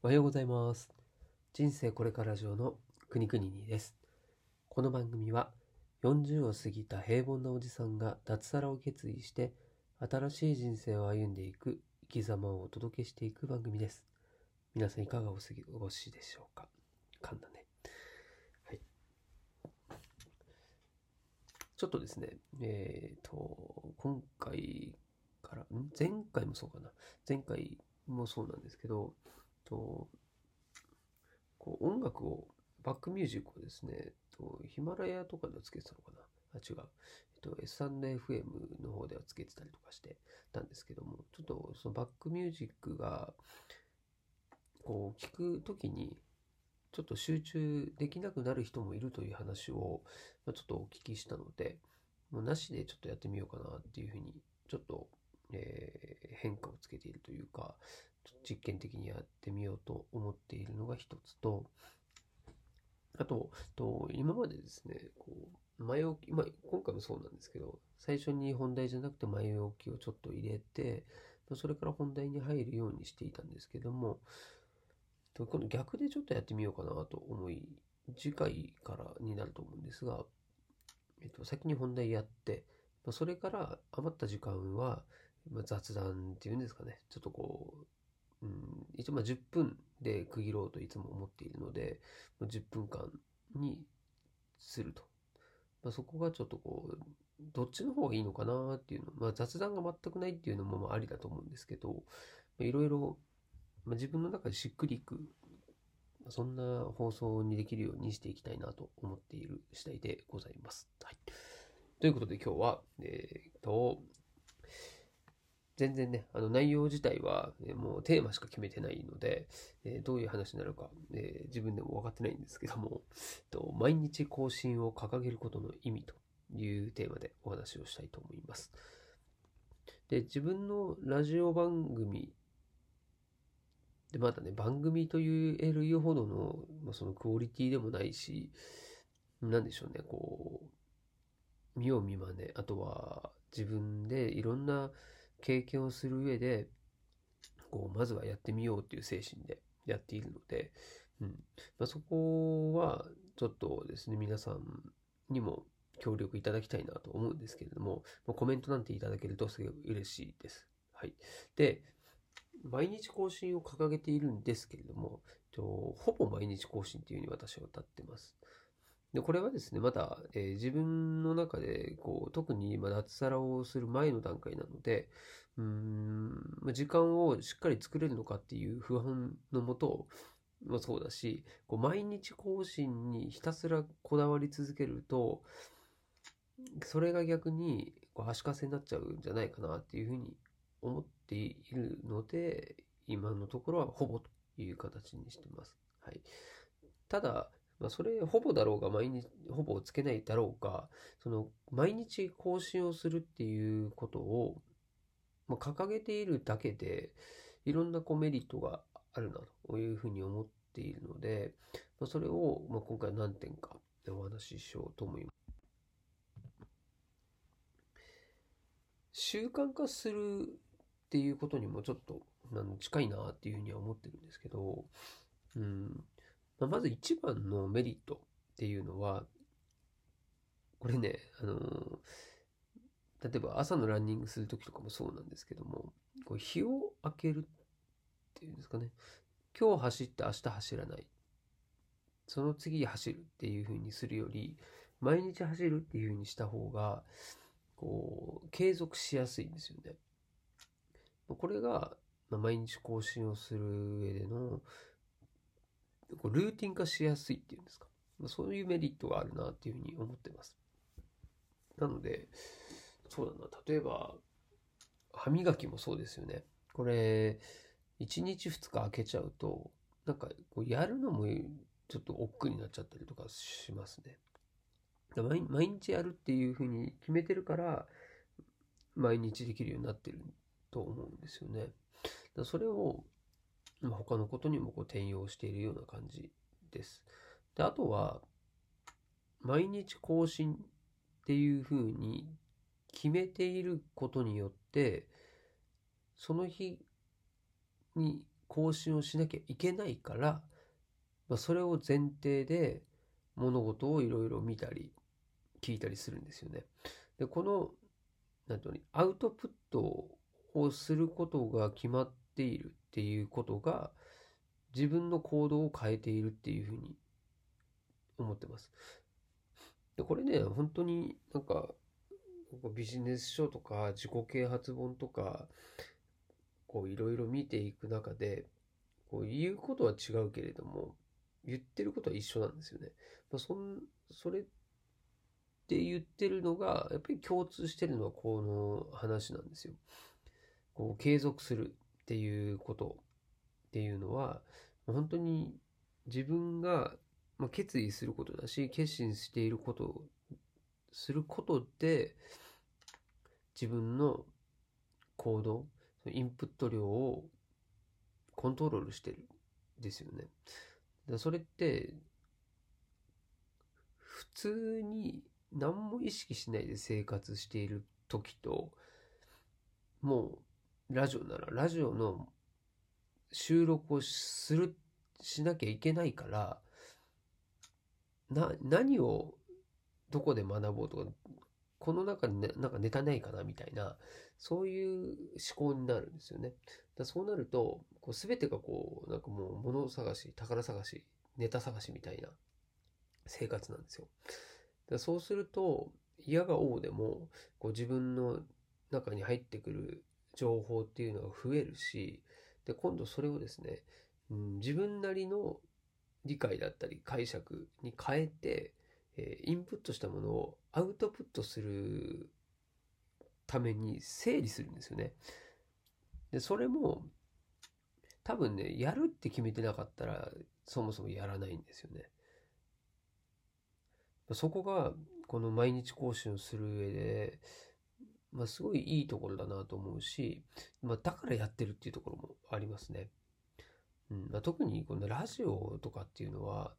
おはようございます。人生これから上のくにくにです。この番組は40を過ぎた平凡なおじさんが脱サラを決意して新しい人生を歩んでいく生き様をお届けしていく番組です。皆さんいかがお過ごしでしょうか？噛んだね。はい。ちょっとですね、えっ、と、今回から、ん？前回もそうかな。前回もそうなんですけど、とこう音楽をバックミュージックをですねとヒマラヤとかではつけてたのかな？あ違う、えっと、S&FM の方ではつけてたりとかしてたんですけどもちょっとそのバックミュージックがこう聞くときにちょっと集中できなくなる人もいるという話をちょっとお聞きしたのでもうなしでちょっとやってみようかなっていうふうにちょっと、えー変化をつけているというか実験的にやってみようと思っているのが一つと、あと、と今までですね、こう前置き、まあ、今回もそうなんですけど、最初に本題じゃなくて前置きをちょっと入れて、それから本題に入るようにしていたんですけども、と今度逆でちょっとやってみようかなと思い、次回からになると思うんですが、えっと、先に本題やって、まそれから余った時間は、ま、雑談っていうんですかね、ちょっとこう、うん、一応まあ10分で区切ろうといつも思っているので、ま10分間にすると。まあ、そこがちょっとこう、どっちの方がいいのかなっていうの、まあ、雑談が全くないっていうのもまあありだと思うんですけど、いろいろ、自分の中でしっくりいく、そんな放送にできるようにしていきたいなと思っている次第でございます。はい。ということで今日は、えーっと、全然ね、あの内容自体は、えもうテーマしか決めてないので、えどういう話になるか、え自分でも分かってないんですけども、えっと毎日更新を掲げることの意味というテーマでお話をしたいと思います。で、自分のラジオ番組で、まだね、番組と言えるほどの、まあ、そのクオリティでもないし、なんでしょうね、こう、見よう見まね、あとは自分でいろんな経験をする上で、こう、まずはやってみようっていう精神でやっているので、うん。まあ、そこは、ちょっとですね、皆さんにも協力いただきたいなと思うんですけれども、まあコメントなんていただけるとすごい嬉しいです。はい。で、毎日更新を掲げているんですけれども、ほぼ毎日更新っていうふうに私は歌ってます。で、これはですね、まだ、えー自分の中で、こう、特に今、脱サラをする前の段階なので、うん、まあ時間をしっかり作れるのかっていう不安のもともそうだし、こう毎日更新にひたすらこだわり続けると、それが逆にこう足かせになっちゃうんじゃないかなっていうふうに思っているので、今のところはほぼという形にしてます。はい。ただ、まあ、それほぼだろうが毎日ほぼつけないだろうがその毎日更新をするっていうことを、まあ、掲げているだけでいろんなこうメリットがあるなというふうに思っているので、まあ、それを、まあ、今回何点かお話ししようと思います。習慣化するっていうことにもちょっと近いなっていうふうには思ってるんですけど、うんまあ、まず一番のメリットっていうのは、これね、あの例えば朝のランニングするときとかもそうなんですけども、こう日を明けるっていうんですかね、今日走って明日走らない、その次走るっていう風にするより、毎日走るっていう風にした方が、こう、継続しやすいんですよね。これが、ま毎日更新をする上での、こうルーティン化しやすいっていうんですか。まあそういうメリットがあるなっていうふうに思ってます。なので、そうだな、例えば、歯磨きもそうですよね。これ、1日2日空けちゃうと、なんか、こうやるのもちょっと億劫になっちゃったりとかしますね。毎毎日やるっていうふうに決めてるから、毎日できるようになってると思うんですよね。それを、他のことにもこう転用しているような感じです。で、あとは、毎日更新っていうふうに決めていることによって、その日に更新をしなきゃいけないから、まあ、それを前提で物事をいろいろ見たり聞いたりするんですよね。で、この、なんとに、アウトプットをすることが決まってているっていうことが、自分の行動を変えているっていうふうに思ってます。で、これね、本当になんか、ビジネス書とか自己啓発本とか、こういろいろ見ていく中で、こう言うことは違うけれども、言ってることは一緒なんですよね。まあ、そん、それって言ってるのが、やっぱり共通してるのはこの話なんですよ。こう継続するっていうことっていうのは、本当に自分が、決意することだし、決心していることすることで、自分の行動、インプット量をコントロールしてるんですよね。だそれって、普通に何も意識しないで生活している時と、もうラジオならラジオの収録をする、しなきゃいけないから、な、何をどこで学ぼうとか、この中にね、なんかネタないかなみたいな、そういう思考になるんですよね。だそうなると、こう全てがこう、なんかもう物探し、宝探し、ネタ探しみたいな生活なんですよ。だそうすると、嫌が王でも、こう自分の中に入ってくる情報っていうのが増えるし、で、今度それをですね、うん、自分なりの理解だったり解釈に変えて、えーインプットしたものをアウトプットするために整理するんですよね。で、それも多分ね、やるって決めてなかったらそもそもやらないんですよね。そこがこの毎日講師をする上で、まあ、すごいいいところだなと思うし、まあ、だからやってるっていうところもありますね。うん。まあ、特にこのラジオとかっていうのは、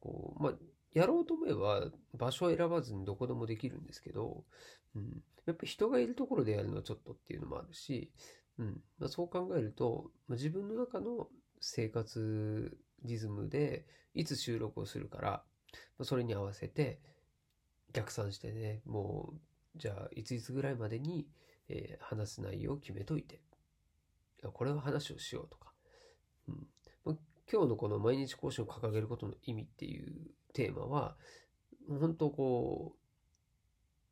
こう、まあ、やろうと思えば場所を選ばずにどこでもできるんですけど、うん、やっぱ人がいるところでやるのはちょっとっていうのもあるし、うん。まあ、そう考えると、まあ、自分の中の生活リズムでいつ収録をするから、まあ、それに合わせて逆算してね、もう、じゃあ、いついつぐらいまでに、えー話す内容を決めといて、これは話をしようとか、うん。今日のこの毎日講師を掲げることの意味っていうテーマは、本当こう、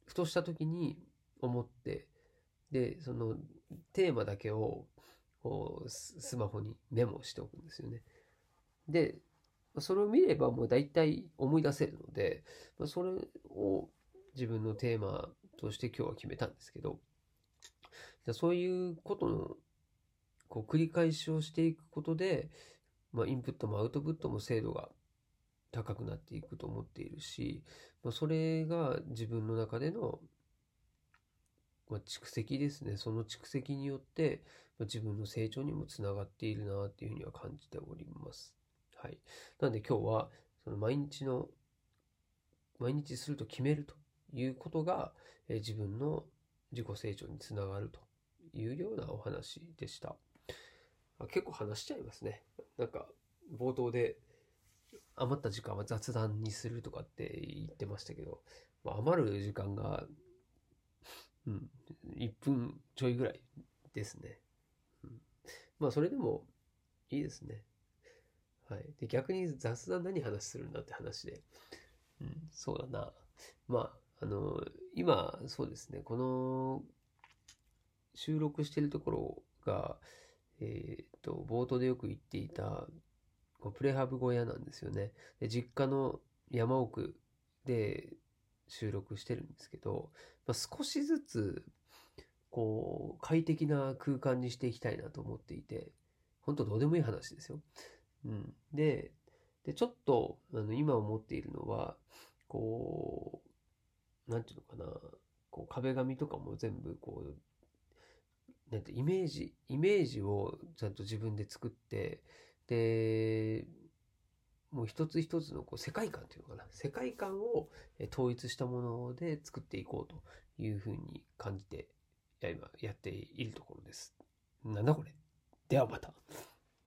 ふとした時に思って、で、そのテーマだけをこうスマホにメモしておくんですよね。で、それを見ればもう大体思い出せるので、それを自分のテーマとして今日は決めたんですけど、そういうことのこう繰り返しをしていくことで、まあ、インプットもアウトプットも精度が高くなっていくと思っているし、まあ、それが自分の中での、まあ、蓄積ですね。その蓄積によって、ま、自分の成長にもつながっているなっていうふうには感じております。はい。なので今日は、その毎日の、毎日すると決めるということが、えー自分の自己成長につながるというようなお話でした。あ結構話しちゃいますね。なんか、冒頭で余った時間は雑談にするとかって言ってましたけど、まあ、余る時間が、うん、1分ちょいぐらいですね。うん、まあ、それでもいいですね。はい。で、逆に雑談何話するんだって話で、うん、そうだな。まあ、あの、今、そうですね、この収録してるところが、えーと、冒頭でよく言っていた、プレハブ小屋なんですよね。で、実家の山奥で収録してるんですけど、まあ、少しずつ、こう、快適な空間にしていきたいなと思っていて、本当どうでもいい話ですよ。うん。で、で、ちょっと、あの、今思っているのは、こう、なんていうのかな、こう、壁紙とかも全部、こう、なんて、イメージ、イメージをちゃんと自分で作って、で、もう一つ一つのこう世界観っていうのかな。世界観をえ統一したもので作っていこうというふうに感じて、いや今やっているところです。なんだこれではまた。